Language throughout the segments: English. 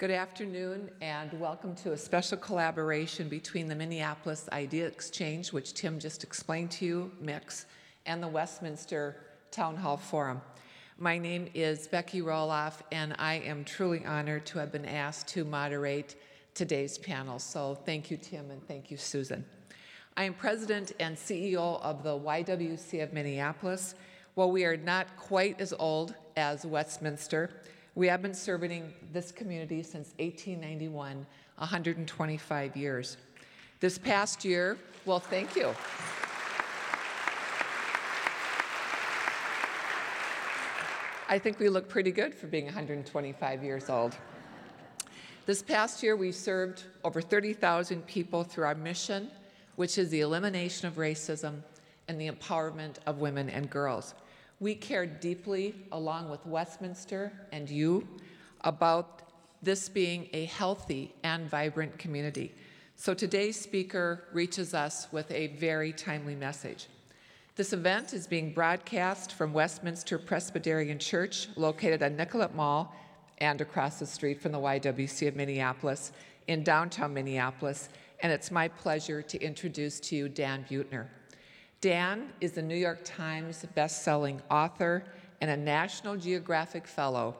Good afternoon, and welcome to a special collaboration between the Minneapolis Idea Exchange, which Tim just explained to you, MIX, and the Westminster Town Hall Forum. My name is Becky Roloff, and I am truly honored to have been asked to moderate today's panel. So thank you, Tim, and thank you, Susan. I am president and CEO of the YWCA of Minneapolis. While we are not quite as old as Westminster, we have been serving this community since 1891, 125 years. This past year, well, thank you. I think we look pretty good for being 125 years old. This past year, we served over 30,000 people through our mission, which is the elimination of racism and the empowerment of women and girls. We care deeply, along with Westminster and you, about this being a healthy and vibrant community. So today's speaker reaches us with a very timely message. This event is being broadcast from Westminster Presbyterian Church, located on Nicollet Mall and across the street from the YWCA of Minneapolis in downtown Minneapolis. And it's my pleasure to introduce to you Dan Buettner. Dan is a New York Times best-selling author and a National Geographic Fellow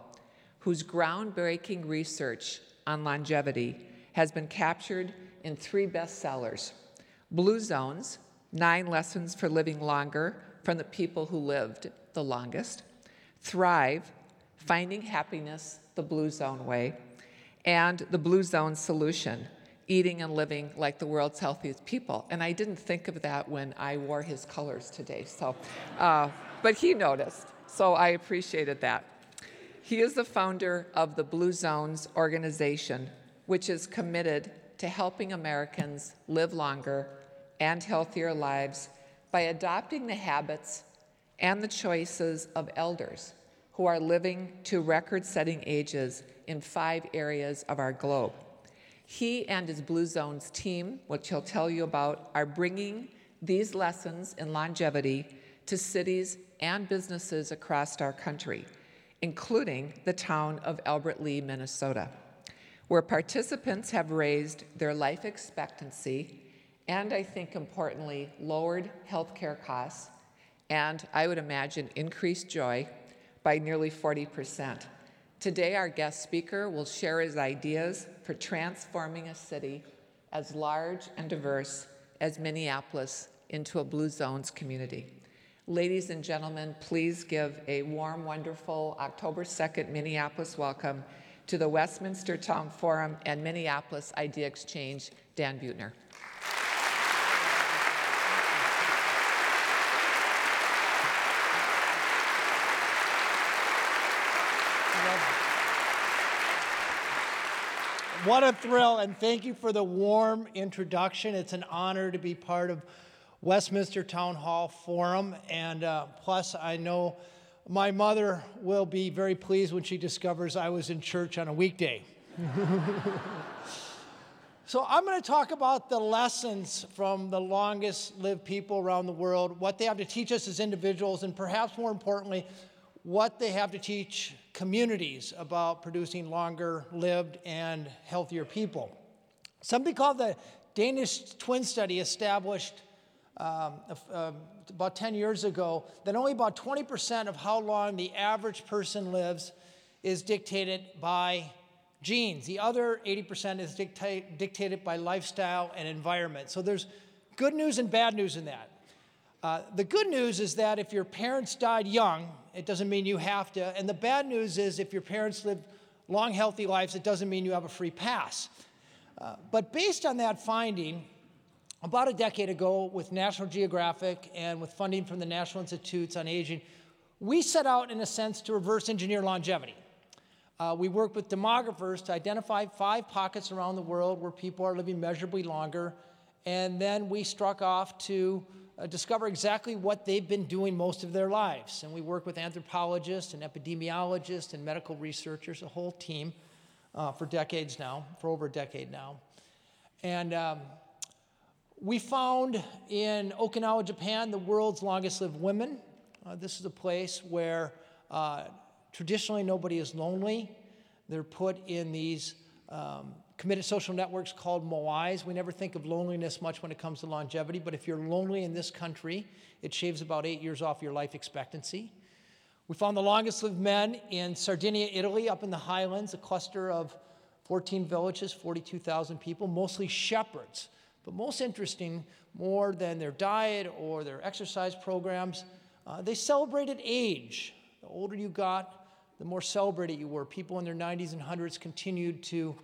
whose groundbreaking research on longevity has been captured in three bestsellers Blue Zones, Nine Lessons for Living Longer from the People Who Lived the Longest, Thrive, Finding Happiness the Blue Zone Way, and the Blue Zone Solution, Eating and Living Like the World's Healthiest People. And I didn't think of that when I wore his colors today, so, uh, but he noticed, so I appreciated that. He is the founder of the Blue Zones organization, which is committed to helping Americans live longer and healthier lives by adopting the habits and the choices of elders who are living to record setting ages in five areas of our globe. He and his Blue Zones team, which he'll tell you about, are bringing these lessons in longevity to cities and businesses across our country, including the town of Albert Lea, Minnesota, where participants have raised their life expectancy and I think importantly, lowered healthcare costs, and I would imagine increased joy by nearly 40%. Today, our guest speaker will share his ideas for transforming a city as large and diverse as Minneapolis into a Blue Zones community. Ladies and gentlemen, please give a warm, wonderful October 2nd Minneapolis welcome to the Westminster Town Forum and Minneapolis Idea Exchange, Dan Buettner. What a thrill, and thank you for the warm introduction. It's an honor to be part of Westminster Town Hall Forum, and uh, plus, I know my mother will be very pleased when she discovers I was in church on a weekday. so, I'm going to talk about the lessons from the longest lived people around the world, what they have to teach us as individuals, and perhaps more importantly, what they have to teach communities about producing longer lived and healthier people. Something called the Danish Twin Study established um, uh, about 10 years ago that only about 20% of how long the average person lives is dictated by genes. The other 80% is dictate, dictated by lifestyle and environment. So there's good news and bad news in that. Uh, the good news is that if your parents died young, it doesn't mean you have to. And the bad news is if your parents lived long, healthy lives, it doesn't mean you have a free pass. Uh, but based on that finding, about a decade ago, with National Geographic and with funding from the National Institutes on Aging, we set out, in a sense, to reverse engineer longevity. Uh, we worked with demographers to identify five pockets around the world where people are living measurably longer, and then we struck off to uh, discover exactly what they've been doing most of their lives. And we work with anthropologists and epidemiologists and medical researchers, a whole team, uh, for decades now, for over a decade now. And um, we found in Okinawa, Japan, the world's longest lived women. Uh, this is a place where uh, traditionally nobody is lonely. They're put in these um, committed social networks called Moais. We never think of loneliness much when it comes to longevity, but if you're lonely in this country, it shaves about eight years off your life expectancy. We found the longest lived men in Sardinia, Italy, up in the highlands, a cluster of 14 villages, 42,000 people, mostly shepherds. But most interesting, more than their diet or their exercise programs, uh, they celebrated age. The older you got, the more celebrated you were. People in their 90s and 100s continued to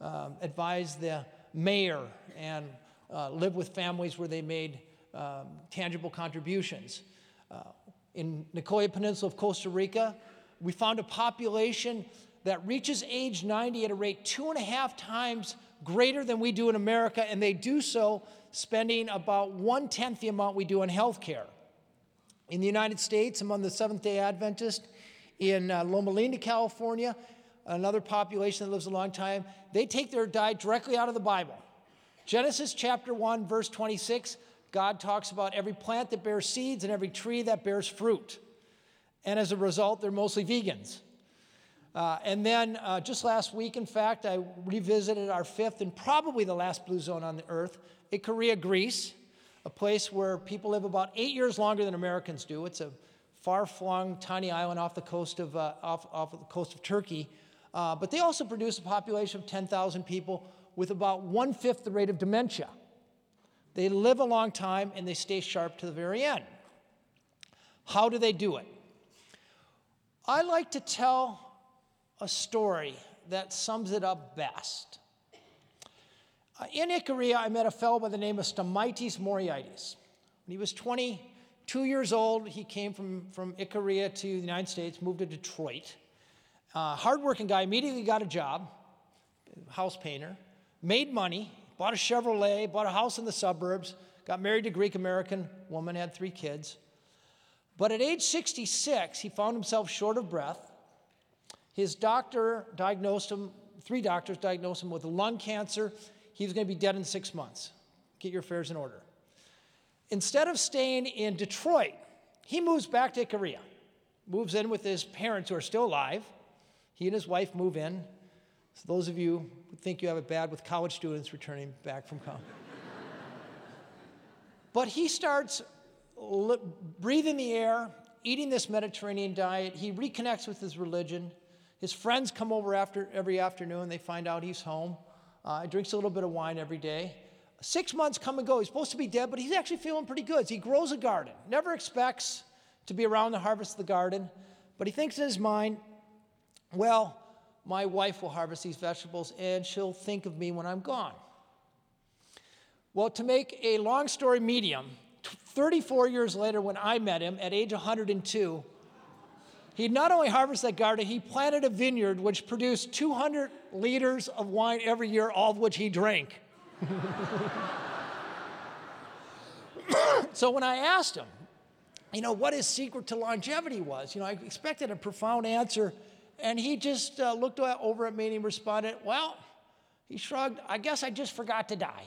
um, advise the mayor and uh, live with families where they made um, tangible contributions. Uh, in Nicoya Peninsula of Costa Rica, we found a population that reaches age 90 at a rate two and a half times greater than we do in America, and they do so spending about one tenth the amount we do on health care. In the United States, among the Seventh day Adventists in uh, Loma Linda, California, another population that lives a long time, they take their diet directly out of the Bible. Genesis chapter 1, verse 26, God talks about every plant that bears seeds and every tree that bears fruit. And as a result, they're mostly vegans. Uh, and then uh, just last week, in fact, I revisited our fifth and probably the last blue zone on the earth, Icaria, Greece, a place where people live about eight years longer than Americans do. It's a far-flung, tiny island off the coast of, uh, off, off of the coast of Turkey. Uh, but they also produce a population of 10,000 people with about one-fifth the rate of dementia. They live a long time and they stay sharp to the very end. How do they do it? I like to tell a story that sums it up best. Uh, in Icaria, I met a fellow by the name of Stamatis Moraitis. When he was 22 years old, he came from, from Icaria to the United States, moved to Detroit. Uh, hardworking guy, immediately got a job, house painter, made money, bought a Chevrolet, bought a house in the suburbs, got married to a Greek American woman, had three kids. But at age 66, he found himself short of breath his doctor diagnosed him, three doctors diagnosed him with lung cancer. He was going to be dead in six months. Get your affairs in order. Instead of staying in Detroit, he moves back to Icaria, moves in with his parents who are still alive. He and his wife move in. So those of you who think you have it bad with college students returning back from college. but he starts li- breathing the air, eating this Mediterranean diet. He reconnects with his religion. His friends come over after every afternoon. They find out he's home. Uh, he drinks a little bit of wine every day. Six months come and go. He's supposed to be dead, but he's actually feeling pretty good. He grows a garden. Never expects to be around the harvest of the garden, but he thinks in his mind, well, my wife will harvest these vegetables and she'll think of me when I'm gone. Well, to make a long story medium, 34 years later, when I met him at age 102, he not only harvested that garden, he planted a vineyard which produced 200 liters of wine every year, all of which he drank. so when I asked him, you know, what his secret to longevity was, you know, I expected a profound answer, and he just uh, looked over at me and he responded, well, he shrugged, I guess I just forgot to die.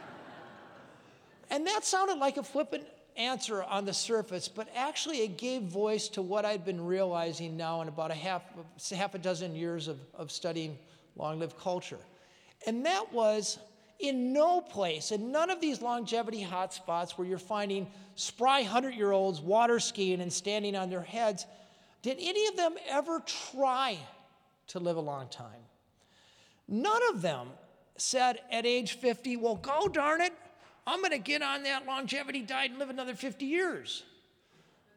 and that sounded like a flippant answer on the surface, but actually it gave voice to what I'd been realizing now in about a half, half a dozen years of, of studying long lived culture. And that was in no place, in none of these longevity hotspots where you're finding spry 100 year olds water skiing and standing on their heads, did any of them ever try to live a long time? None of them said at age 50, well, go darn it, I'm going to get on that longevity diet and live another 50 years.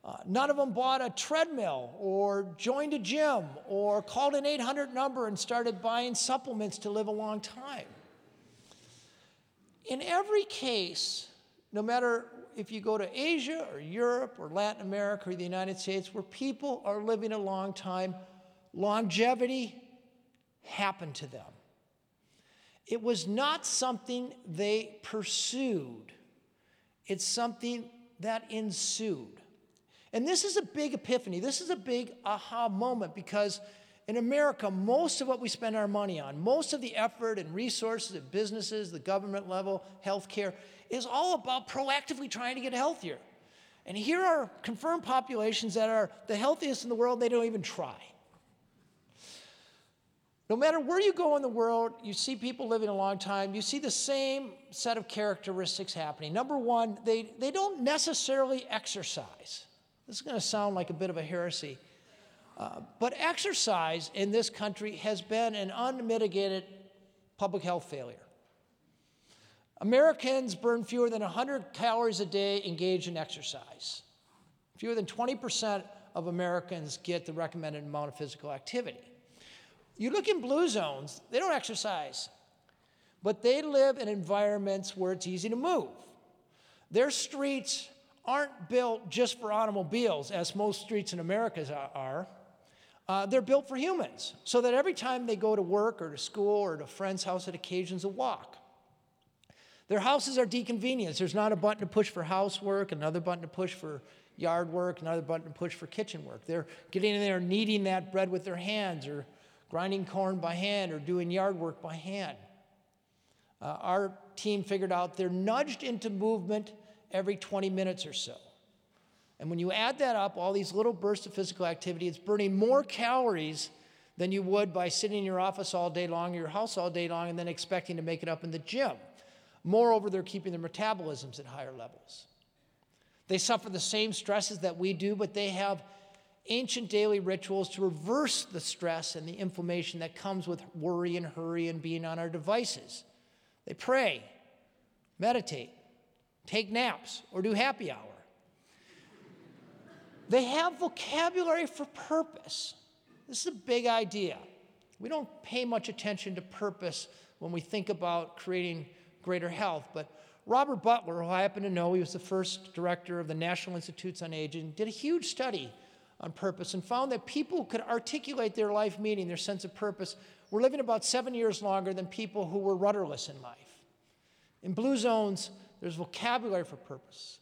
Uh, none of them bought a treadmill or joined a gym or called an 800 number and started buying supplements to live a long time. In every case, no matter if you go to Asia or Europe or Latin America or the United States, where people are living a long time, longevity happened to them. It was not something they pursued, it's something that ensued. And this is a big epiphany. This is a big aha moment because in America, most of what we spend our money on, most of the effort and resources at businesses, the government level, healthcare, is all about proactively trying to get healthier. And here are confirmed populations that are the healthiest in the world, they don't even try. No matter where you go in the world, you see people living a long time, you see the same set of characteristics happening. Number one, they, they don't necessarily exercise. This is going to sound like a bit of a heresy. Uh, but exercise in this country has been an unmitigated public health failure. Americans burn fewer than 100 calories a day engaged in exercise. Fewer than 20% of Americans get the recommended amount of physical activity. You look in blue zones, they don't exercise, but they live in environments where it's easy to move. Their streets aren't built just for automobiles, as most streets in America are. Uh, they're built for humans, so that every time they go to work or to school or to a friend's house, it occasions a walk. Their houses are deconvenience. There's not a button to push for housework, another button to push for yard work, another button to push for kitchen work. They're getting in there kneading that bread with their hands or grinding corn by hand or doing yard work by hand. Uh, our team figured out they're nudged into movement every 20 minutes or so. And when you add that up, all these little bursts of physical activity, it's burning more calories than you would by sitting in your office all day long, your house all day long, and then expecting to make it up in the gym. Moreover, they're keeping their metabolisms at higher levels. They suffer the same stresses that we do, but they have ancient daily rituals to reverse the stress and the inflammation that comes with worry and hurry and being on our devices. They pray, meditate, take naps, or do happy hour. They have vocabulary for purpose. This is a big idea. We don't pay much attention to purpose when we think about creating greater health. But Robert Butler, who I happen to know, he was the first director of the National Institutes on Aging, did a huge study on purpose and found that people who could articulate their life meaning, their sense of purpose, were living about seven years longer than people who were rudderless in life. In blue zones, there's vocabulary for purpose.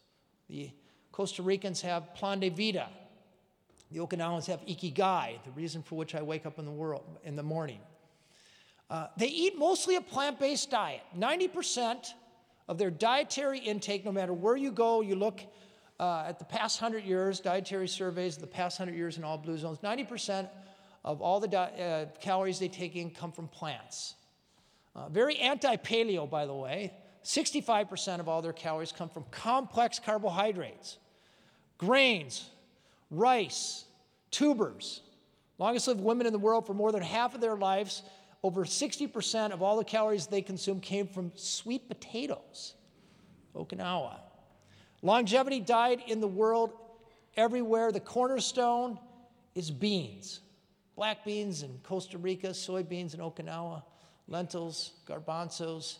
The Costa Ricans have plan de vida. The Okinawans have ikigai, the reason for which I wake up in the world in the morning. Uh, they eat mostly a plant based diet. 90% of their dietary intake, no matter where you go, you look uh, at the past 100 years, dietary surveys of the past 100 years in all blue zones, 90% of all the di- uh, calories they take in come from plants. Uh, very anti paleo, by the way. 65% of all their calories come from complex carbohydrates, grains, rice, tubers. Longest lived women in the world for more than half of their lives over 60% of all the calories they consume came from sweet potatoes, Okinawa. Longevity diet in the world everywhere. The cornerstone is beans black beans in Costa Rica, soybeans in Okinawa, lentils, garbanzos.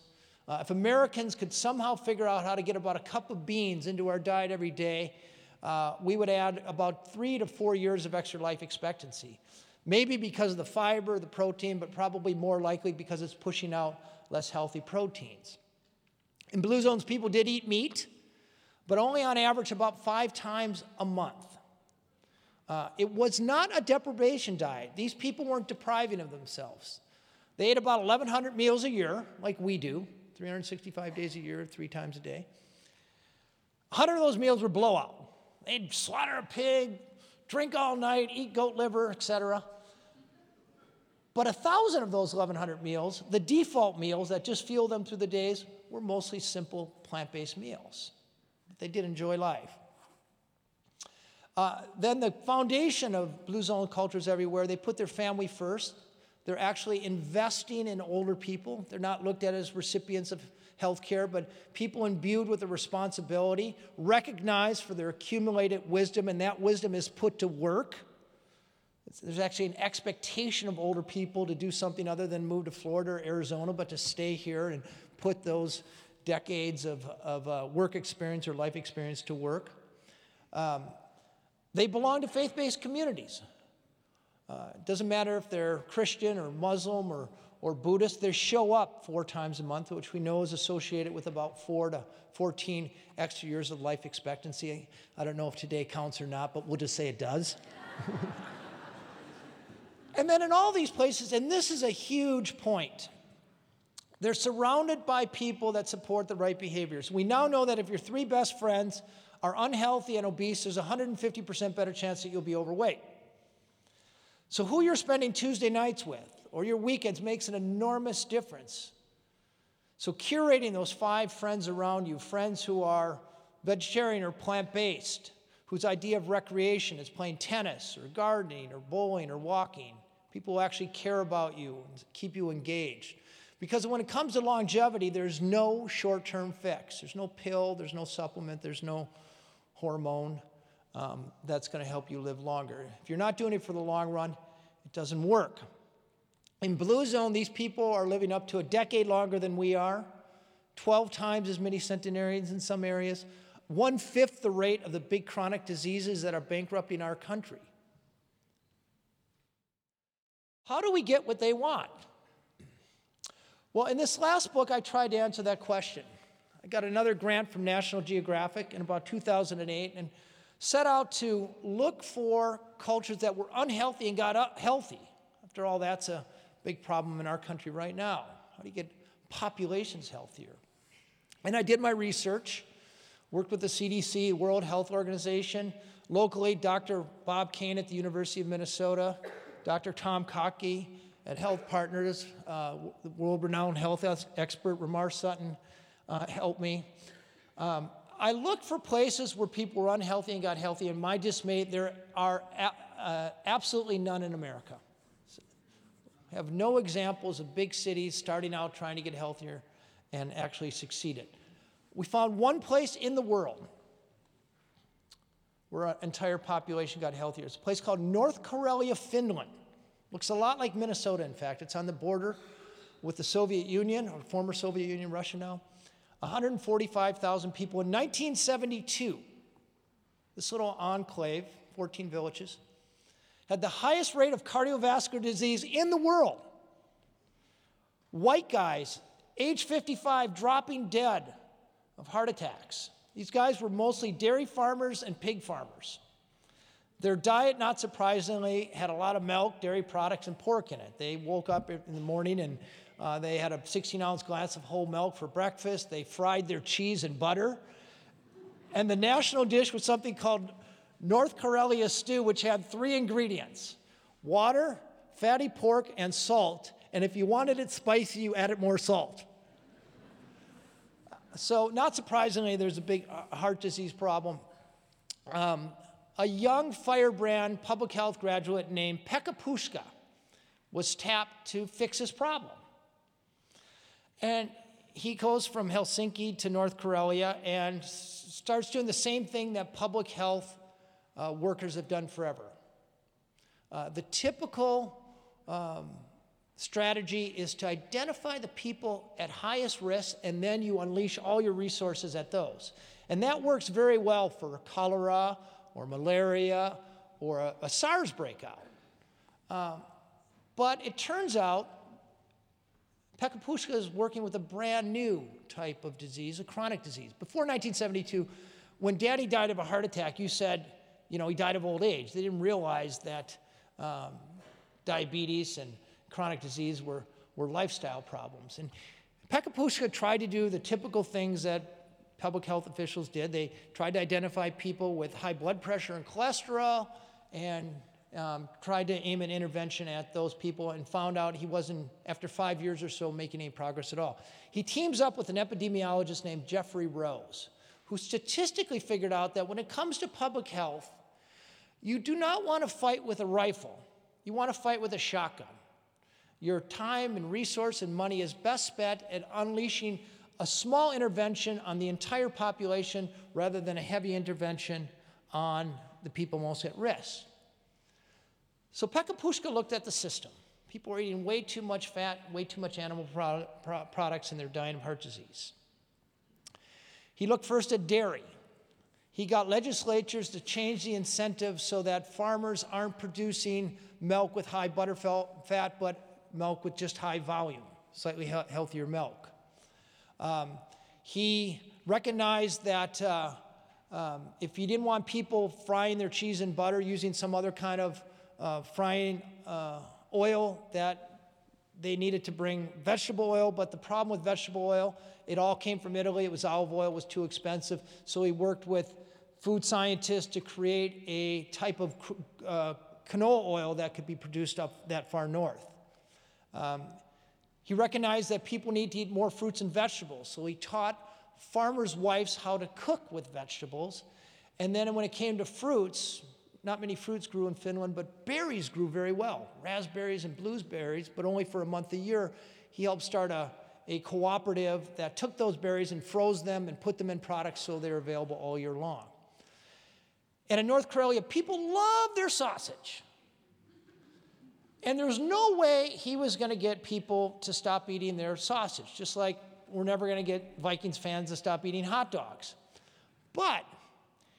Uh, if Americans could somehow figure out how to get about a cup of beans into our diet every day, uh, we would add about three to four years of extra life expectancy. Maybe because of the fiber, the protein, but probably more likely because it's pushing out less healthy proteins. In blue zones, people did eat meat, but only on average about five times a month. Uh, it was not a deprivation diet. These people weren't depriving of themselves. They ate about 1,100 meals a year, like we do, 365 days a year, three times a day. 100 of those meals were blowout. They'd slaughter a pig, drink all night, eat goat liver, etc. But a thousand of those 1,100 meals, the default meals that just fuel them through the days, were mostly simple plant based meals. They did enjoy life. Uh, then the foundation of Blue Zone cultures everywhere, they put their family first. They're actually investing in older people. They're not looked at as recipients of health care, but people imbued with a responsibility, recognized for their accumulated wisdom, and that wisdom is put to work. There's actually an expectation of older people to do something other than move to Florida or Arizona, but to stay here and put those decades of, of uh, work experience or life experience to work. Um, they belong to faith based communities. Uh, it doesn't matter if they're Christian or Muslim or, or Buddhist, they show up four times a month, which we know is associated with about four to 14 extra years of life expectancy. I don't know if today counts or not, but we'll just say it does. and then in all these places, and this is a huge point, they're surrounded by people that support the right behaviors. We now know that if your three best friends are unhealthy and obese, there's a 150% better chance that you'll be overweight. So, who you're spending Tuesday nights with, or your weekends makes an enormous difference. So, curating those five friends around you, friends who are vegetarian or plant based, whose idea of recreation is playing tennis or gardening or bowling or walking, people who actually care about you and keep you engaged. Because when it comes to longevity, there's no short term fix. There's no pill, there's no supplement, there's no hormone um, that's going to help you live longer. If you're not doing it for the long run, it doesn't work. In Blue Zone, these people are living up to a decade longer than we are, 12 times as many centenarians in some areas, one fifth the rate of the big chronic diseases that are bankrupting our country. How do we get what they want? Well, in this last book, I tried to answer that question. I got another grant from National Geographic in about 2008 and set out to look for cultures that were unhealthy and got healthy. After all, that's a big problem in our country right now. How do you get populations healthier? And I did my research, worked with the CDC, World Health Organization, locally, Dr. Bob Kane at the University of Minnesota, Dr. Tom Kottke at Health Partners, uh, world renowned health expert Ramar Sutton uh, helped me. Um, I looked for places where people were unhealthy and got healthy, and my dismay, there are uh, absolutely none in America. So, have no examples of big cities starting out trying to get healthier and actually succeeded. We found one place in the world where an entire population got healthier. It's a place called North Karelia, Finland. Looks a lot like Minnesota, in fact. It's on the border with the Soviet Union, or former Soviet Union, Russia now. 145,000 people. In 1972, this little enclave, 14 villages, had the highest rate of cardiovascular disease in the world. White guys, age 55, dropping dead of heart attacks. These guys were mostly dairy farmers and pig farmers. Their diet, not surprisingly, had a lot of milk, dairy products, and pork in it. They woke up in the morning and uh, they had a 16 ounce glass of whole milk for breakfast. They fried their cheese and butter. And the national dish was something called North Karelia stew, which had three ingredients water, fatty pork, and salt. And if you wanted it spicy, you added more salt. So, not surprisingly, there's a big uh, heart disease problem. Um, a young firebrand public health graduate named Pekka Puska was tapped to fix this problem. And he goes from Helsinki to North Karelia and starts doing the same thing that public health uh, workers have done forever. Uh, the typical um, strategy is to identify the people at highest risk and then you unleash all your resources at those. And that works very well for cholera or malaria or a, a SARS breakout. Um, but it turns out Pekka Puska is working with a brand new type of disease, a chronic disease. Before 1972, when daddy died of a heart attack, you said, you know, he died of old age. They didn't realize that um, diabetes and chronic disease were, were lifestyle problems. And Pekka Puska tried to do the typical things that public health officials did. They tried to identify people with high blood pressure and cholesterol and um, tried to aim an intervention at those people and found out he wasn't, after five years or so, making any progress at all. He teams up with an epidemiologist named Geoffrey Rose, who statistically figured out that when it comes to public health, you do not want to fight with a rifle, you want to fight with a shotgun. Your time and resource and money is best spent at unleashing a small intervention on the entire population rather than a heavy intervention on the people most at risk. So Pekka Puska looked at the system. People were eating way too much fat, way too much animal pro- pro- products, and they're dying of heart disease. He looked first at dairy. He got legislatures to change the incentives so that farmers aren't producing milk with high butter fat, but milk with just high volume, slightly he- healthier milk. Um, he recognized that uh, um, if you didn't want people frying their cheese in butter using some other kind of uh, frying uh, oil, that they needed to bring vegetable oil, but the problem with vegetable oil, it all came from Italy. It was olive oil, was too expensive. So he worked with food scientists to create a type of uh, canola oil that could be produced up that far north. Um, he recognized that people need to eat more fruits and vegetables, so he taught farmers' wives how to cook with vegetables. And then when it came to fruits, not many fruits grew in Finland, but berries grew very well raspberries and blueberries, but only for a month a year. He helped start a, a cooperative that took those berries and froze them and put them in products so they're available all year long. And in North Karelia, people love their sausage. And there's no way he was going to get people to stop eating their sausage, just like we're never going to get Vikings fans to stop eating hot dogs. But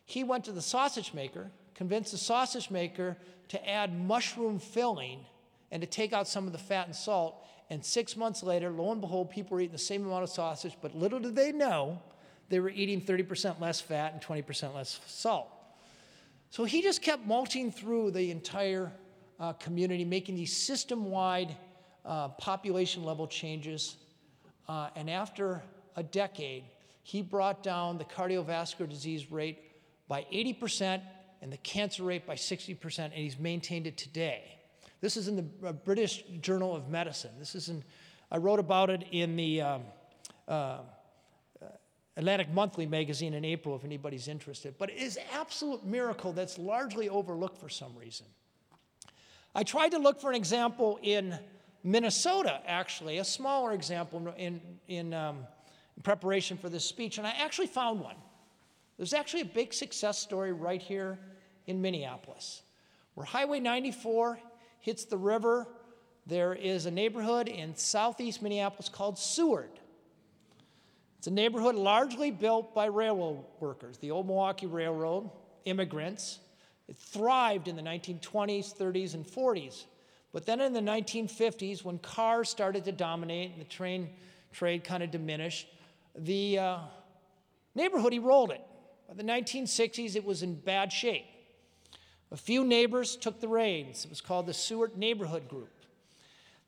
he went to the sausage maker, convinced the sausage maker to add mushroom filling and to take out some of the fat and salt. And six months later, lo and behold, people were eating the same amount of sausage, but little did they know they were eating 30% less fat and 20% less salt. So he just kept mulching through the entire uh, community, making these system wide uh, population level changes. Uh, and after a decade, he brought down the cardiovascular disease rate by 80% and the cancer rate by 60%, and he's maintained it today. This is in the uh, British Journal of Medicine. This is in, I wrote about it in the um, uh, Atlantic Monthly magazine in April, if anybody's interested. But it is absolute miracle that's largely overlooked for some reason. I tried to look for an example in Minnesota, actually, a smaller example in, in, um, in preparation for this speech, and I actually found one. There's actually a big success story right here in Minneapolis, where Highway 94 hits the river. There is a neighborhood in southeast Minneapolis called Seward. It's a neighborhood largely built by railroad workers, the old Milwaukee Railroad, immigrants. It thrived in the 1920s, 30s, and 40s. But then in the 1950s, when cars started to dominate and the train trade kind of diminished, the uh, neighborhood eroded. By the 1960s, it was in bad shape. A few neighbors took the reins. It was called the Seward Neighborhood Group.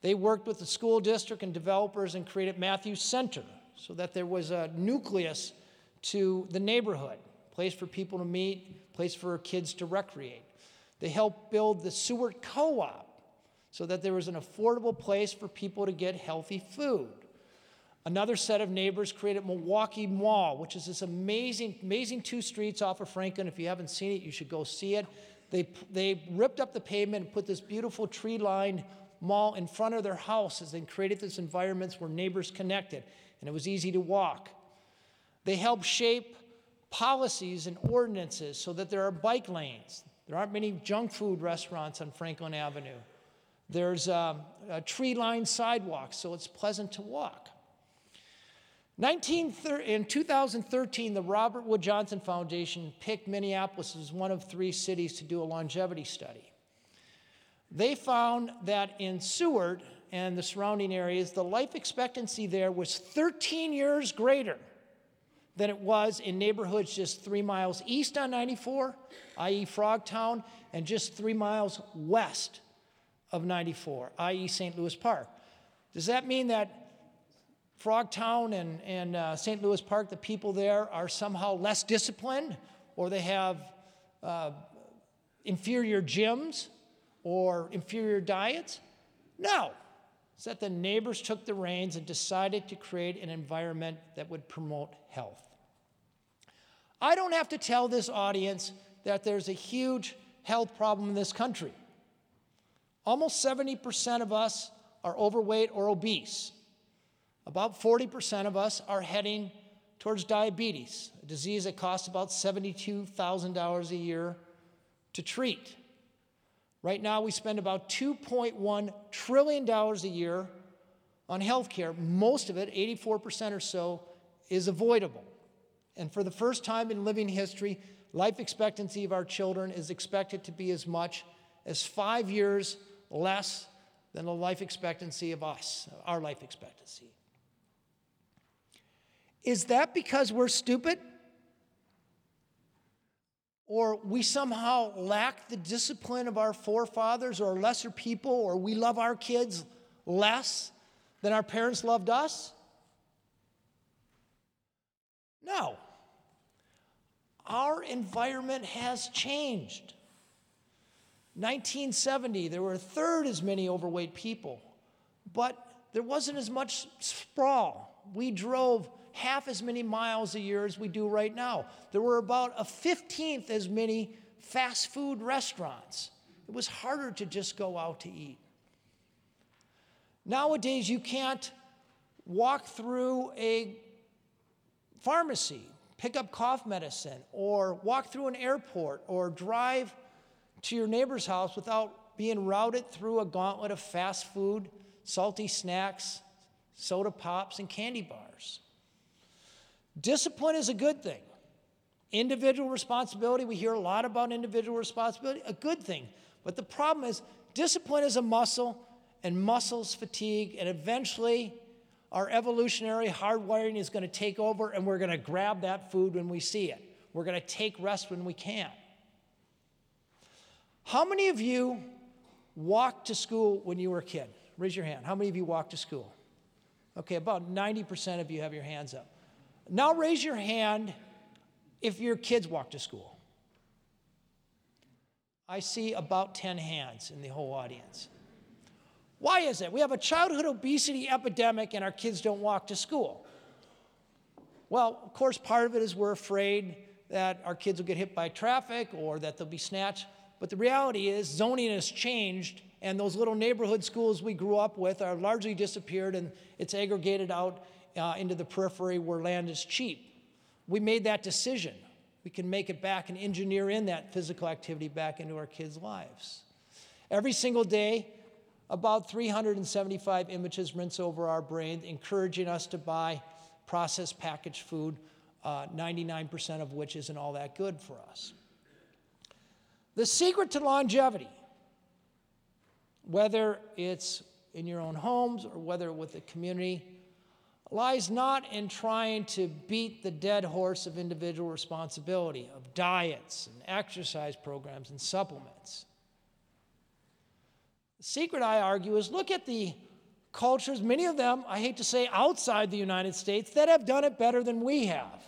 They worked with the school district and developers and created Matthews Center so that there was a nucleus to the neighborhood, place for people to meet, place for kids to recreate. They helped build the Seward Co op so that there was an affordable place for people to get healthy food. Another set of neighbors created Milwaukee Mall, which is this amazing, amazing two streets off of Franklin. If you haven't seen it, you should go see it. They, they ripped up the pavement and put this beautiful tree lined mall in front of their houses and created this environments where neighbors connected and it was easy to walk. They helped shape policies and ordinances so that there are bike lanes. There aren't many junk food restaurants on Franklin Avenue. There's um, a, a tree lined sidewalks, so it's pleasant to walk. 19, in 2013, the Robert Wood Johnson Foundation picked Minneapolis as one of three cities to do a longevity study. They found that in Seward and the surrounding areas, the life expectancy there was 13 years greater than it was in neighborhoods just three miles east on 94, i.e., Frogtown, and just three miles west of 94, i.e., St. Louis Park. Does that mean that Frogtown and, and uh, St. Louis Park, the people there are somehow less disciplined, or they have uh, inferior gyms or inferior diets? No. It's that the neighbors took the reins and decided to create an environment that would promote health. I don't have to tell this audience that there's a huge health problem in this country. Almost 70% of us are overweight or obese. About 40% of us are heading towards diabetes, a disease that costs about $72,000 a year to treat. Right now, we spend about $2.1 trillion a year on healthcare. Most of it, 84% or so, is avoidable. And for the first time in living history, life expectancy of our children is expected to be as much as five years less than the life expectancy of us, our life expectancy. Is that because we're stupid? Or we somehow lack the discipline of our forefathers or lesser people, or we love our kids less than our parents loved us? No. Our environment has changed. 1970, there were a third as many overweight people. but there wasn't as much sprawl. We drove half as many miles a year as we do right now. There were about a 15th as many fast food restaurants. It was harder to just go out to eat. Nowadays, you can't walk through a pharmacy, pick up cough medicine, or walk through an airport, or drive to your neighbor's house without being routed through a gauntlet of fast food, salty snacks, soda pops, and candy bars. Discipline is a good thing. Individual responsibility, we hear a lot about individual responsibility, a good thing. But the problem is, discipline is a muscle, and muscles fatigue, and eventually our evolutionary hardwiring is going to take over, and we're going to grab that food when we see it. We're going to take rest when we can. How many of you walked to school when you were a kid? Raise your hand. How many of you walked to school? Okay, about 90% of you have your hands up. Now raise your hand if your kids walk to school. I see about 10 hands in the whole audience. Why is it? We have a childhood obesity epidemic and our kids don't walk to school. Well, of course, part of it is we're afraid that our kids will get hit by traffic or that they'll be snatched. But the reality is, zoning has changed, and those little neighborhood schools we grew up with are largely disappeared, and it's aggregated out uh, into the periphery where land is cheap. We made that decision. We can make it back and engineer in that physical activity back into our kids' lives. Every single day, about 375 images rinse over our brain, encouraging us to buy processed packaged food, uh, 99% of which isn't all that good for us. The secret to longevity, whether it's in your own homes or whether with the community, lies not in trying to beat the dead horse of individual responsibility, of diets and exercise programs and supplements. The secret, I argue, is look at the cultures, many of them, I hate to say, outside the United States, that have done it better than we have.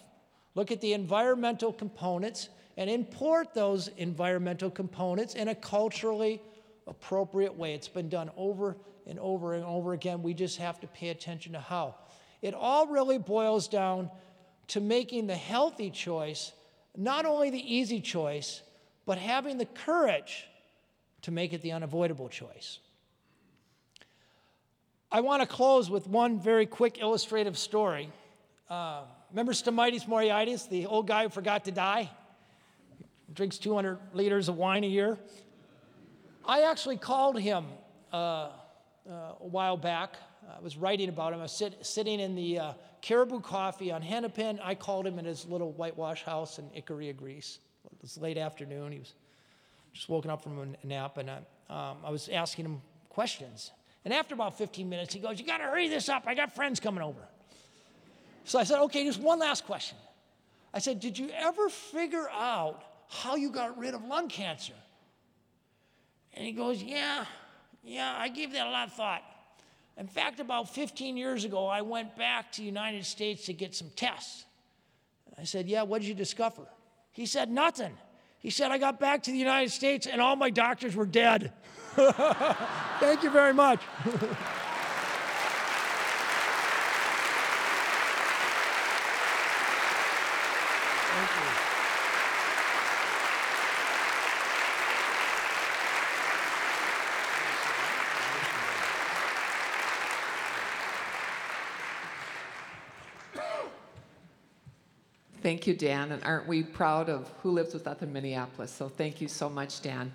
Look at the environmental components and import those environmental components in a culturally appropriate way. It's been done over and over and over again. We just have to pay attention to how. It all really boils down to making the healthy choice, not only the easy choice, but having the courage to make it the unavoidable choice. I want to close with one very quick illustrative story. Uh, remember Stamatis Moraitis, the old guy who forgot to die? Drinks 200 liters of wine a year. I actually called him uh, uh, a while back I was writing about him. I was sit, sitting in the uh, Caribou Coffee on Hennepin. I called him in his little whitewash house in Icaria, Greece. It was late afternoon. He was just woken up from a nap, and I, um, I was asking him questions. And after about 15 minutes, he goes, You got to hurry this up. I got friends coming over. So I said, Okay, just one last question. I said, Did you ever figure out how you got rid of lung cancer? And he goes, Yeah, yeah, I gave that a lot of thought. In fact, about 15 years ago, I went back to the United States to get some tests. I said, Yeah, what did you discover? He said, Nothing. He said, I got back to the United States and all my doctors were dead. Thank you very much. Thank you, Dan, and aren't we proud of who lives with us in Minneapolis? So thank you so much, Dan.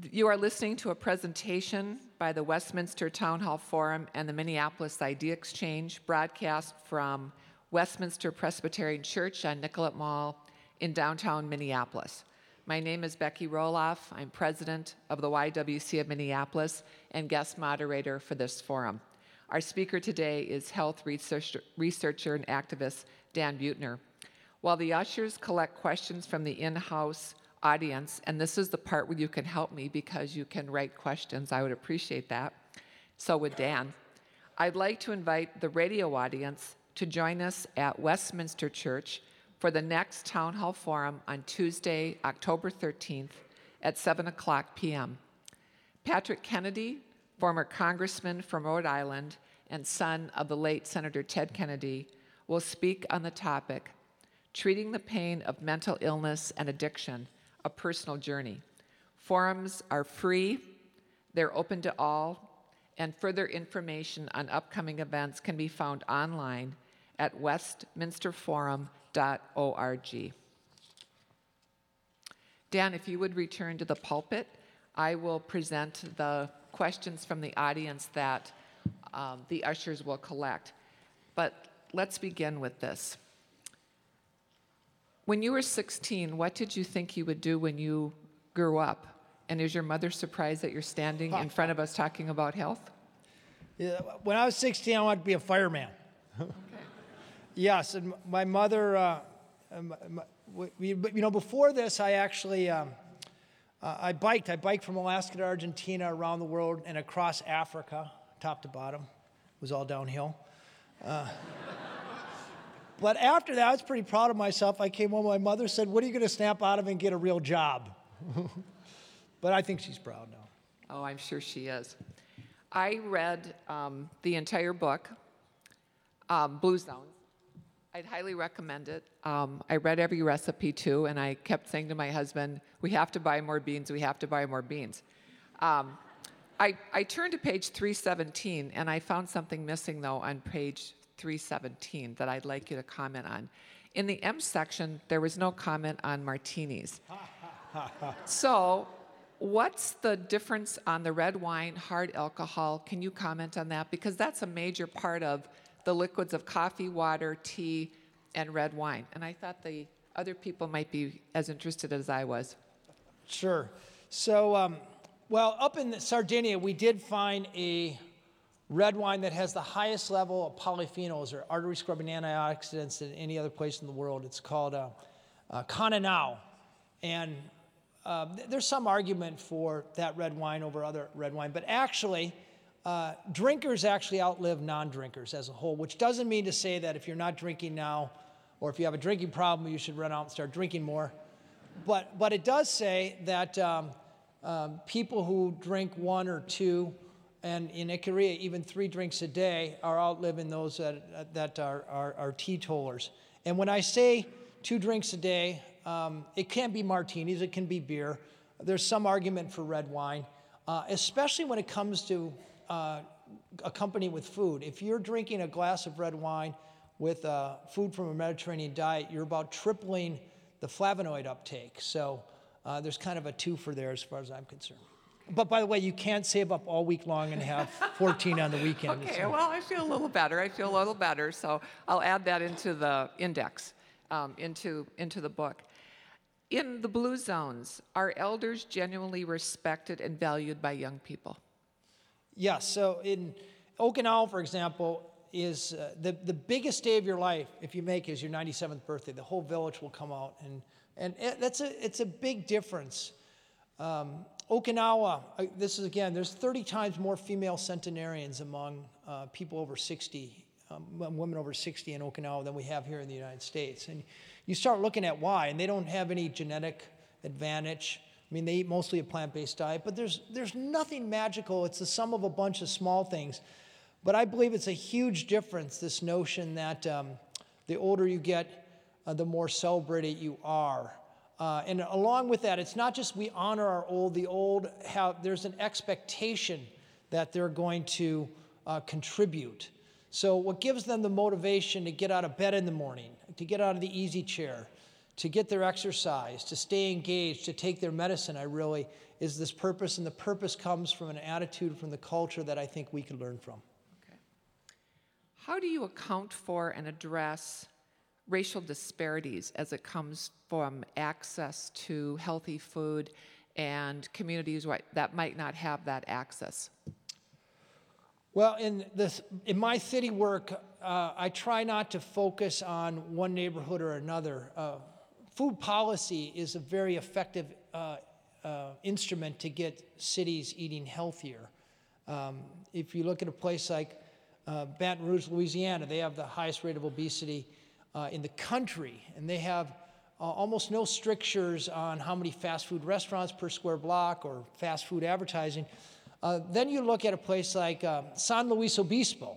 You are listening to a presentation by the Westminster Town Hall Forum and the Minneapolis Idea Exchange, broadcast from Westminster Presbyterian Church on Nicollet Mall in downtown Minneapolis. My name is Becky Roloff. I'm president of the YWCA of Minneapolis and guest moderator for this forum. Our speaker today is health researcher, researcher and activist Dan Buettner. While the ushers collect questions from the in house audience, and this is the part where you can help me because you can write questions, I would appreciate that. So would Dan. I'd like to invite the radio audience to join us at Westminster Church for the next Town Hall Forum on Tuesday, October 13th at 7 o'clock p.m. Patrick Kennedy former congressman from Rhode Island and son of the late Senator Ted Kennedy, will speak on the topic Treating the Pain of Mental Illness and Addiction, a Personal Journey. Forums are free, they're open to all, and further information on upcoming events can be found online at westminsterforum.org. Dan, if you would return to the pulpit, I will present the questions from the audience that um, the ushers will collect. But let's begin with this. When you were 16, what did you think you would do when you grew up? And is your mother surprised that you're standing in front of us talking about health? Yeah, when I was 16, I wanted to be a fireman. Okay. Yes, and my mother, uh, you know, before this, I actually, um, uh, I biked. I biked from Alaska to Argentina, around the world, and across Africa, top to bottom. It was all downhill. Uh, but after that, I was pretty proud of myself. I came home, my mother said, What are you going to snap out of and get a real job? but I think she's proud now. Oh, I'm sure she is. I read um, the entire book, um, Blue Zones. I'd highly recommend it. Um, I read every recipe too, and I kept saying to my husband, We have to buy more beans, we have to buy more beans. Um, I, I turned to page 317, and I found something missing though on page 317 that I'd like you to comment on. In the M section, there was no comment on martinis. so, what's the difference on the red wine, hard alcohol? Can you comment on that? Because that's a major part of the liquids of coffee, water, tea, and red wine. And I thought the other people might be as interested as I was. Sure. So, um, well, up in Sardinia, we did find a red wine that has the highest level of polyphenols or artery scrubbing antioxidants than any other place in the world. It's called uh, uh. And uh, there's some argument for that red wine over other red wine, but actually, uh, drinkers actually outlive non drinkers as a whole, which doesn't mean to say that if you're not drinking now or if you have a drinking problem, you should run out and start drinking more. But, but it does say that um, um, people who drink one or two, and in Icaria, even three drinks a day, are outliving those that, that are, are, are teetotalers. And when I say two drinks a day, um, it can be martinis, it can be beer. There's some argument for red wine, uh, especially when it comes to uh, accompany with food. If you're drinking a glass of red wine with uh, food from a Mediterranean diet, you're about tripling the flavonoid uptake. So uh, there's kind of a twofer there as far as I'm concerned. But by the way, you can't save up all week long and have 14 on the weekend. okay, so. well, I feel a little better. I feel a little better. So I'll add that into the index, um, into, into the book. In the blue zones, are elders genuinely respected and valued by young people? Yes. So in Okinawa, for example, is uh, the, the biggest day of your life, if you make, is your 97th birthday. The whole village will come out. And, and it, that's a, it's a big difference. Um, Okinawa, uh, this is again, there's 30 times more female centenarians among uh, people over 60, um, women over 60 in Okinawa than we have here in the United States. And you start looking at why, and they don't have any genetic advantage. I mean, they eat mostly a plant based diet, but there's, there's nothing magical. It's the sum of a bunch of small things. But I believe it's a huge difference, this notion that um, the older you get, uh, the more celebrated you are. Uh, and along with that, it's not just we honor our old, the old have, there's an expectation that they're going to uh, contribute. So, what gives them the motivation to get out of bed in the morning, to get out of the easy chair, to get their exercise, to stay engaged, to take their medicine, I really is this purpose, and the purpose comes from an attitude from the culture that I think we could learn from. Okay. How do you account for and address racial disparities as it comes from access to healthy food and communities that might not have that access? Well, in, this, in my city work, uh, I try not to focus on one neighborhood or another. Uh, food policy is a very effective uh, uh, instrument to get cities eating healthier. Um, if you look at a place like uh, Baton Rouge, Louisiana, they have the highest rate of obesity uh, in the country, and they have uh, almost no strictures on how many fast food restaurants per square block or fast food advertising. Uh, then you look at a place like San Luis Obispo,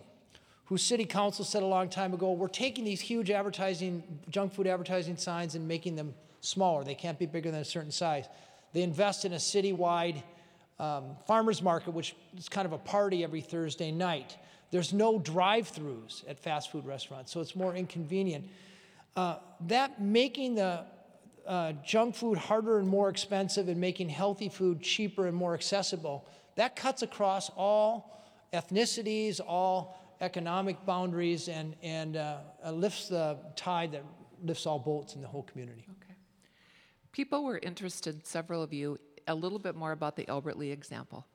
whose city council said a long time ago, we're taking these huge advertising, junk food advertising signs and making them smaller. They can't be bigger than a certain size. They invest in a citywide um, farmers market, which is kind of a party every Thursday night. There's no drive throughs at fast food restaurants, so it's more inconvenient. Uh, that making the uh, junk food harder and more expensive and making healthy food cheaper and more accessible, that cuts across all ethnicities, all economic boundaries, and, and uh, uh lifts the tide that lifts all boats in the whole community. Okay. People were interested, several of you, a little bit more about the Albert Lea example.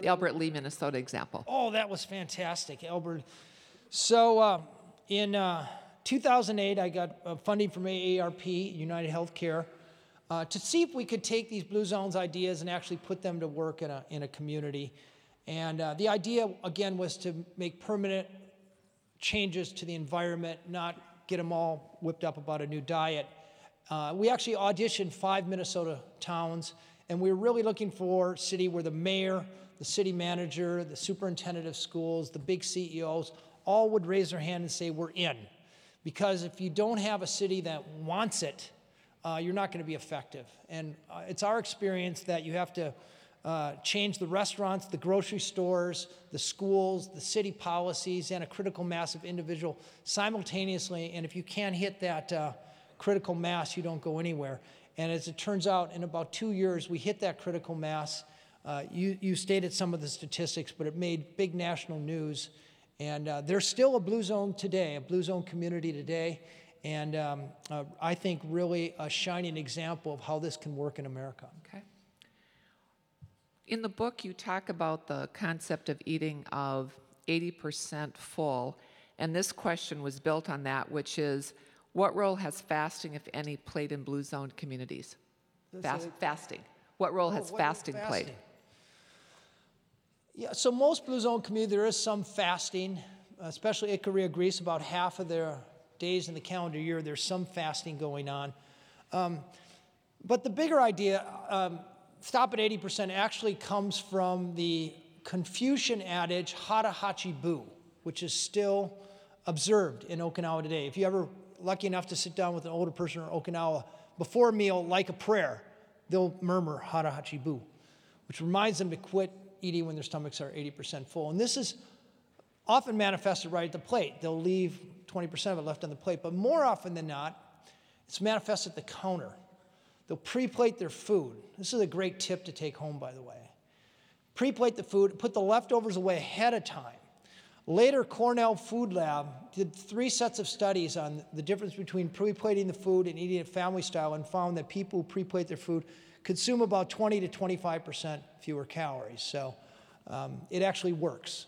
The Albert Lea Minnesota example. Oh, that was fantastic, Albert. So uh, in uh, 2008, I got uh, funding from AARP, United Healthcare, uh, to see if we could take these Blue Zones ideas and actually put them to work in a, in a community. And uh, the idea, again, was to make permanent changes to the environment, not get them all whipped up about a new diet. Uh, we actually auditioned five Minnesota towns, and we were really looking for a city where the mayor, the city manager, the superintendent of schools, the big CEOs all would raise their hand and say, We're in. Because if you don't have a city that wants it, uh, you're not going to be effective. And uh, it's our experience that you have to uh, change the restaurants, the grocery stores, the schools, the city policies, and a critical mass of individual simultaneously. And if you can't hit that uh, critical mass, you don't go anywhere. And as it turns out, in about two years, we hit that critical mass. Uh, you, you stated some of the statistics, but it made big national news. And uh, there's still a blue zone today, a blue zone community today. And um, uh, I think really a shining example of how this can work in America. Okay. In the book, you talk about the concept of eating of 80% full. And this question was built on that, which is what role has fasting, if any, played in blue zone communities? Fast, fasting. What role oh, has what fasting, fasting, played? Yeah, so most blue zone communities, there is some fasting, especially Icaria, Greece, about half of their days in the calendar year, there's some fasting going on. Um, but the bigger idea, um, stop at 80%, actually comes from the Confucian adage, hara hachi bu, which is still observed in Okinawa today. If you're ever lucky enough to sit down with an older person in Okinawa before a meal, like a prayer, they'll murmur hara hachi bu, which reminds them to quit eating when their stomachs are 80% full. And this is often manifested right at the plate. They'll leave 20% of it left on the plate, but more often than not, it's manifested at the counter. They'll pre plate their food. This is a great tip to take home, by the way. Pre plate the food, put the leftovers away ahead of time. Later, Cornell Food Lab did three sets of studies on the difference between pre plating the food and eating it family style and found that people who pre plate their food consume about 20 to 25% fewer calories. So um, it actually works.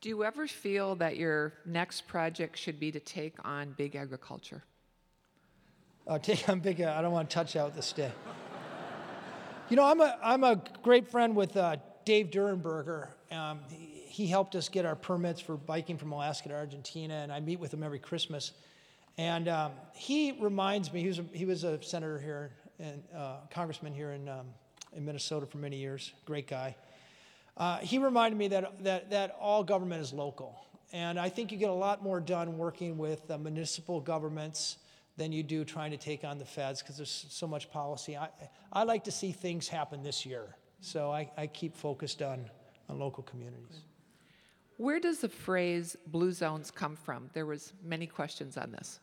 Do you ever feel that your next project should be to take on big agriculture? Uh, take on big, I don't want to touch out this day. you know, I'm a, I'm a great friend with uh, Dave Durenberger. Um, he, he helped us get our permits for biking from Alaska to Argentina, and I meet with him every Christmas. And um, he reminds me, he was a, he was a senator here, and uh, congressman here in, um, in Minnesota for many years, great guy. Uh, he reminded me that, that, that all government is local. And I think you get a lot more done working with uh, municipal governments than you do trying to take on the feds because there's so much policy. I, I like to see things happen this year. So I, I keep focused on, on local communities. Where does the phrase blue zones come from? There was many questions on this.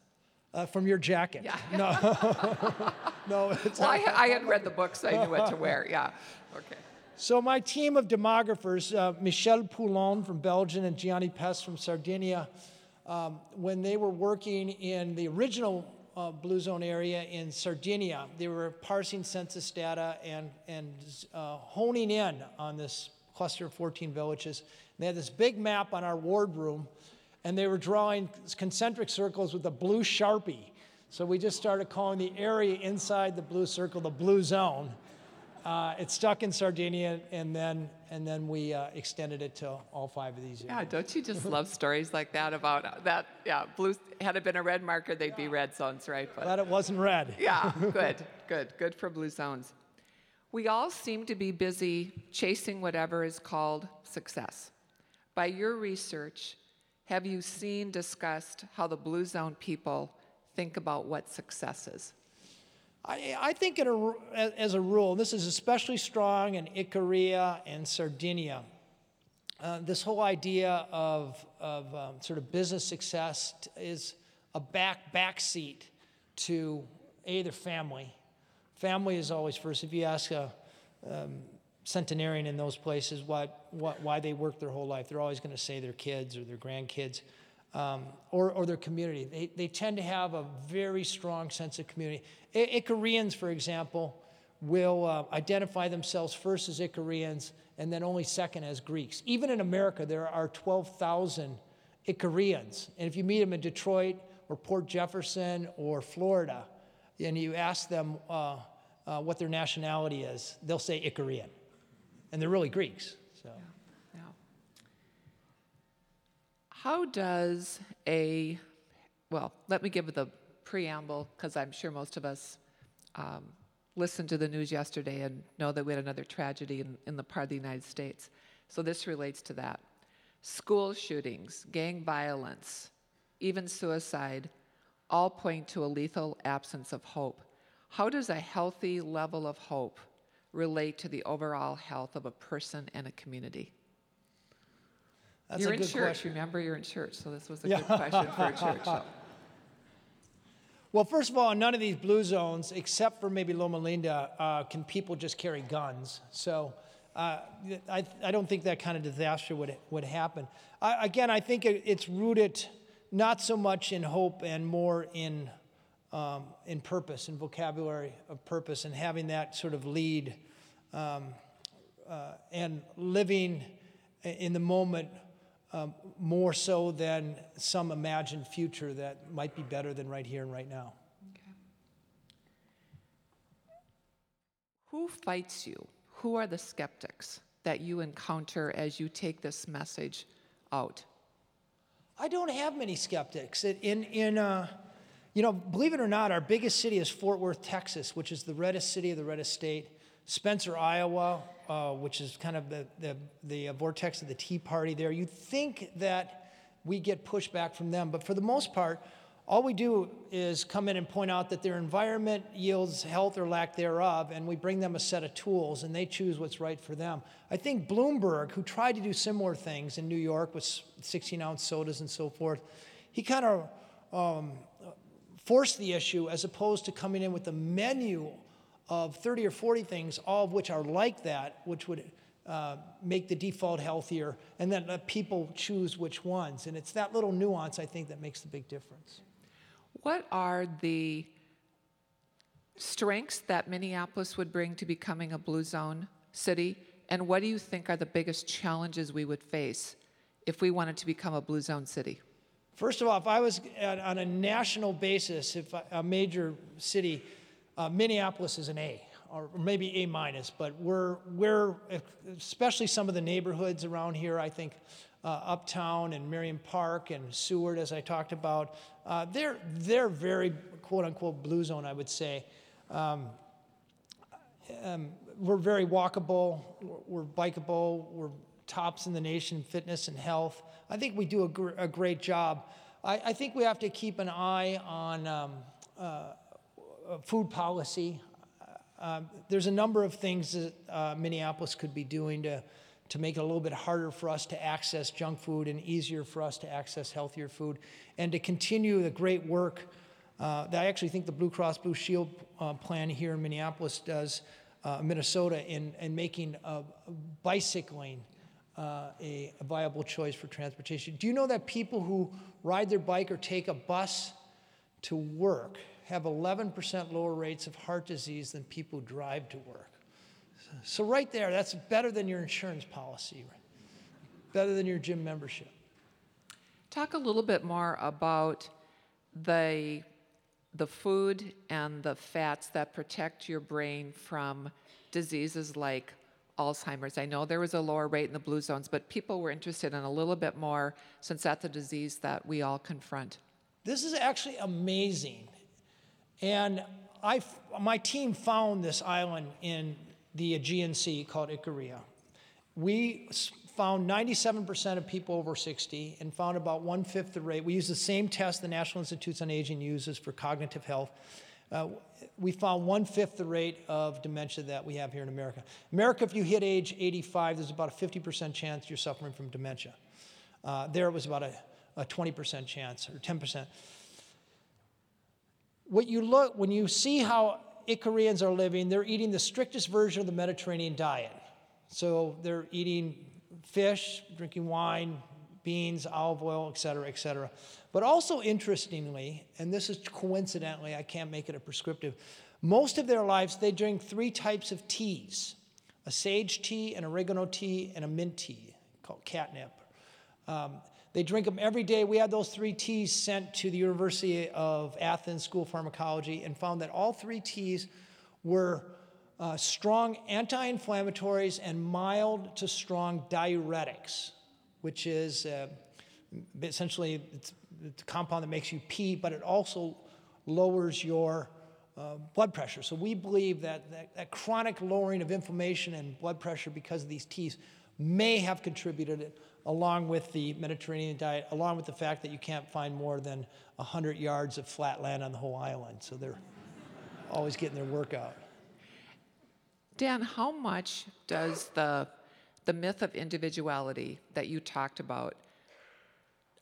Uh, from your jacket. Yeah. No. no. It's well, I, I, had read the book, so I knew what to wear. Yeah. Okay. So my team of demographers, uh, Michel Poulain from Belgium and Gianni Pes from Sardinia, um, when they were working in the original uh, blue zone area in Sardinia, they were parsing census data and, and uh, honing in on this cluster of 14 villages they had this big map on our ward room, and they were drawing concentric circles with a blue sharpie. So we just started calling the area inside the blue circle the blue zone. Uh, it stuck in Sardinia, and then and then we uh, extended it to all five of these. Yeah, don't you just love stories like that about that? Yeah, blue. Had it been a red marker, they'd be red zones, right? But Glad it wasn't red. yeah, good, good, good for blue zones. We all seem to be busy chasing whatever is called success. By your research, have you seen, discussed how the Blue Zone people think about what success is? I, I think a, as a rule, this is especially strong in Icaria and Sardinia. Uh, this whole idea of, of um, sort of business success is a back backseat to a their family. Family is always first. If you ask a um, centenarian in those places what, what, why they work their whole life, they're always going to say their kids or their grandkids um, or, or their community. They, they tend to have a very strong sense of community. I- for example, will uh, identify themselves first as Icarians and then only second as Greeks. Even in America, there are 12,000 Icarians. And if you meet them in Detroit or Port Jefferson or Florida, and you ask them uh, uh, what their nationality is, they'll say Icarian. And they're really Greeks. So. Yeah. How does a, well, let me give the preamble because I'm sure most of us um, listened to the news yesterday and know that we had another tragedy in, in the part of the United States. So this relates to that. School shootings, gang violence, even suicide all point to a lethal absence of hope. How does a healthy level of hope relate to the overall health of a person and a community? That's you're a in church, question. remember? You're in church, so this was a Yeah. good question for a church. So. Well, first of all, in none of these blue zones, except for maybe Loma Linda, uh, can people just carry guns. So uh, I, I don't think that kind of disaster would, would happen. I, again, I think it, it's rooted not so much in hope and more in, um, in purpose, in vocabulary of purpose, and having that sort of lead um, uh, and living in the moment um, more so than some imagined future that might be better than right here and right now. Who fights you? Who are the skeptics that you encounter as you take this message out? I don't have many skeptics. In, in uh, you know, believe it or not, our biggest city is Fort Worth, Texas, which is the reddest city of the reddest state. Spencer, Iowa, uh, which is kind of the, the, the vortex of the Tea Party there. You'd think that we get pushback from them, but for the most part, all we do is come in and point out that their environment yields health or lack thereof, and we bring them a set of tools and they choose what's right for them. I think Bloomberg, who tried to do similar things in New York with 16 ounce sodas and so forth, he kind of um, forced the issue as opposed to coming in with a menu of 30 or 40 things, all of which are like that, which would uh, make the default healthier, and then let people choose which ones. And it's that little nuance, I think, that makes the big difference. What are the strengths that Minneapolis would bring to becoming a blue zone city? And what do you think are the biggest challenges we would face if we wanted to become a blue zone city? First of all, if I was at, on a national basis, if I, a major city, uh, Minneapolis is an A, or maybe A minus, but we're, we're, especially some of the neighborhoods around here, I think uh, Uptown and Marion Park and Seward, as I talked about, uh, they're, they're very quote unquote blue zone, I would say. Um, um, we're very walkable, we're, we're bikeable, we're tops in the nation in fitness and health. I think we do a, gr- a great job. I, I, think we have to keep an eye on um, uh, food policy. Uh, there's a number of things that uh, Minneapolis could be doing to, to make it a little bit harder for us to access junk food and easier for us to access healthier food, and to continue the great work uh, that I actually think the Blue Cross Blue Shield uh, plan here in Minneapolis does, uh, Minnesota, in, in making bicycling uh, a, a, viable choice for transportation. Do you know that people who ride their bike or take a bus to work have 11% lower rates of heart disease than people who drive to work? So, right there, that's better than your insurance policy, better than your gym membership. Talk a little bit more about the, the food and the fats that protect your brain from diseases like Alzheimer's. I know there was a lower rate in the blue zones, but people were interested in a little bit more since that's a disease that we all confront. This is actually amazing. And I, my team found this island in the Aegean Sea called Icaria. We found 97% of people over 60 and found about one fifth the rate. We used the same test the National Institutes on Aging uses for cognitive health. Uh, we found one fifth the rate of dementia that we have here in America. America, if you hit age 85, there's about a 50% chance you're suffering from dementia. Uh, there it was about a, a 20% chance or 10%. What you look when you see how Icarians are living, they're eating the strictest version of the Mediterranean diet. So they're eating fish, drinking wine, beans, olive oil, et cetera, et cetera. But also interestingly, and this is coincidentally, I can't make it a prescriptive, most of their lives they drink three types of teas a sage tea, an oregano tea, and a mint tea called catnip. Um, they drink them every day. We had those three teas sent to the University of Athens School of Pharmacology and found that all three teas were uh, strong anti inflammatories and mild to strong diuretics, which is uh, essentially it's, it's, a compound that makes you pee, but it also lowers your uh, blood pressure. So we believe that, that, that chronic lowering of inflammation and blood pressure because of these teas may have contributed along with the Mediterranean diet, along with the fact that you can't find more than 100 yards of flat land on the whole island. So they're always getting their workout. Dan, how much does the, the myth of individuality that you talked about,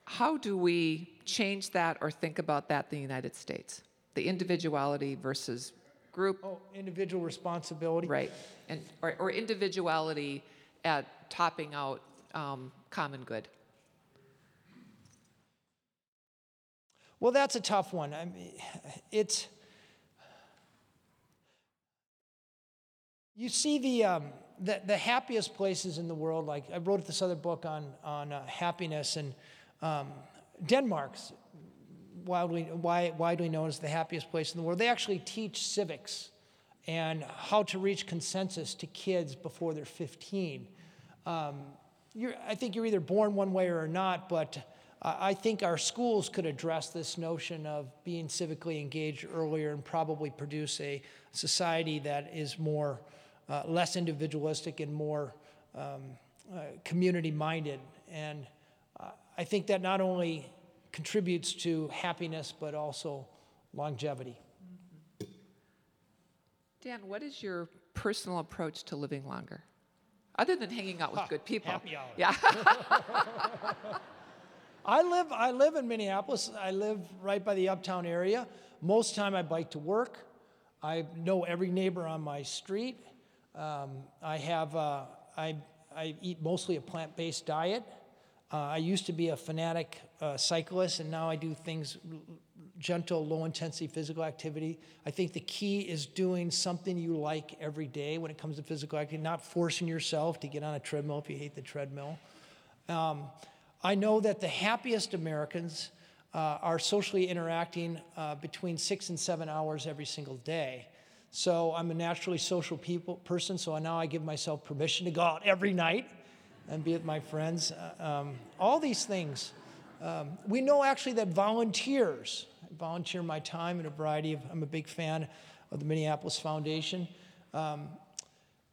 how do we change that or think about that in the United States? The individuality versus group? Oh, individual responsibility. Right. And, or, or individuality at topping out um, common good. Well, that's a tough one. I mean, it's You see the, um, the, the, happiest places in the world, like I wrote this other book on, on uh, happiness, and um, Denmark's widely, widely known as the happiest place in the world. They actually teach civics and how to reach consensus to kids before they're 15. Um, I think you're either born one way or not, but I think our schools could address this notion of being civically engaged earlier and probably produce a society that is more uh, less individualistic and more um, uh, community minded. And uh, I think that not only contributes to happiness, but also longevity. Dan, what is your personal approach to living longer? Other than hanging out with ha, good people. Happy hour. Yeah. I live, I live in Minneapolis. I live right by the uptown area. Most time I bike to work. I know every neighbor on my street. Um, I have, uh, I, I eat mostly a plant based diet. Uh, I used to be a fanatic uh, cyclist, and now I do things gentle, low intensity physical activity. I think the key is doing something you like every day when it comes to physical activity, not forcing yourself to get on a treadmill if you hate the treadmill. Um, I know that the happiest Americans uh, are socially interacting uh, between six and seven hours every single day. So I'm a naturally social people, person, so now I give myself permission to go out every night and be with my friends. Uh, um, all these things. Um, we know actually that volunteers, volunteer my time in a variety of, I'm a big fan of the Minneapolis Foundation. Um,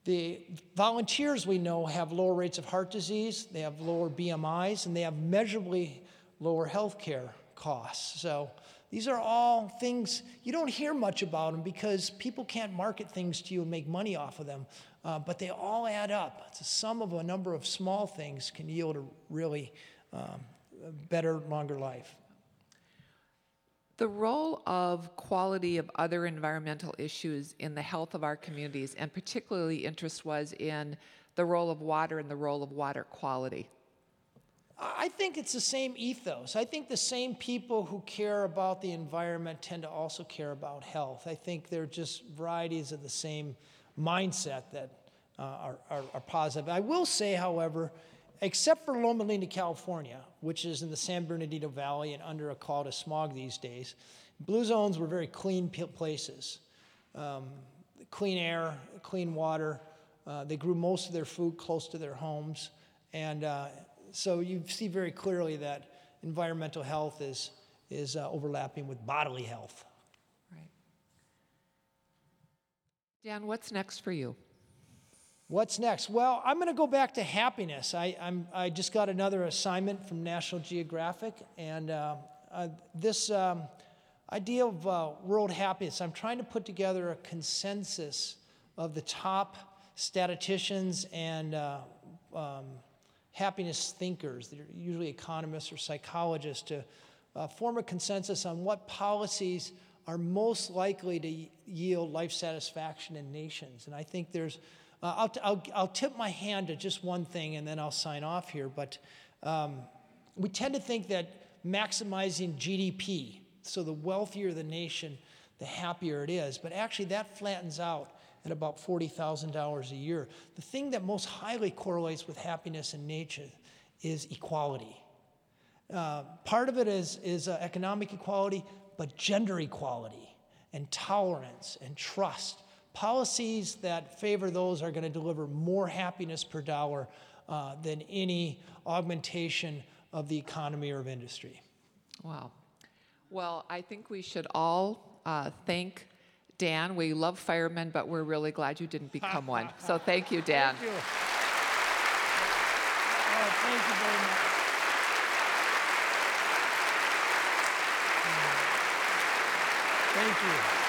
the volunteers we know have lower rates of heart disease, they have lower BMIs, and they have measurably lower health care costs. So these are all things you don't hear much about them because people can't market things to you and make money off of them, uh, but they all add up. It's a sum of a number of small things can yield a really um, better, longer life. The role of quality of other environmental issues in the health of our communities, and particularly interest was in the role of water and the role of water quality. I think it's the same ethos. I think the same people who care about the environment tend to also care about health. I think they're just varieties of the same mindset that uh, are, are, are, positive. I will say, however, except for Loma Linda, California, which is in the San Bernardino Valley and under a cloud of smog these days, blue zones were very clean places. Um, clean air, clean water. Uh, they grew most of their food close to their homes. And uh, so you see very clearly that environmental health is, is uh, overlapping with bodily health. Right. Dan, what's next for you? What's next? Well, I'm going to go back to happiness. I, I'm, I just got another assignment from National Geographic, and uh, uh, this um, idea of uh, world happiness, I'm trying to put together a consensus of the top statisticians and uh, um, happiness thinkers, they're usually economists or psychologists, to uh, form a consensus on what policies are most likely to yield life satisfaction in nations. And I think there's, uh, I'll, I'll, I'll, tip my hand to just one thing and then I'll sign off here. But um, we tend to think that maximizing GDP, so the wealthier the nation, the happier it is. But actually, that flattens out at about $40,000 a year. The thing that most highly correlates with happiness in nature is equality. Uh, part of it is, is uh, economic equality, but gender equality and tolerance and trust. Policies that favor those are going to deliver more happiness per dollar uh, than any augmentation of the economy or of industry. Wow. Well, I think we should all uh, thank Dan. We love firemen, but we're really glad you didn't become one. So thank you, Dan. Thank you. Oh, thank you very much. Thank you.